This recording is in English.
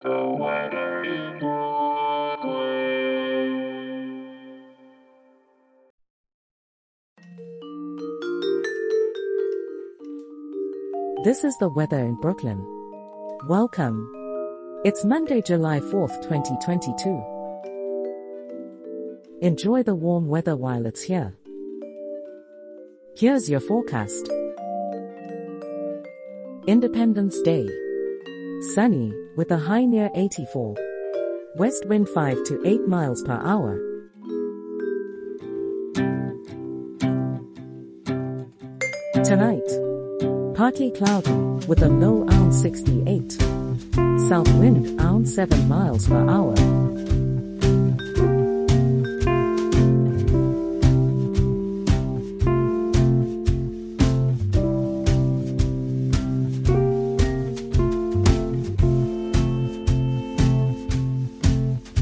This is the weather in Brooklyn. Welcome. It's Monday, July 4th, 2022. Enjoy the warm weather while it's here. Here's your forecast. Independence Day. Sunny, with a high near 84. West wind 5 to 8 miles per hour. Tonight. Partly cloudy, with a low around 68. South wind around 7 miles per hour.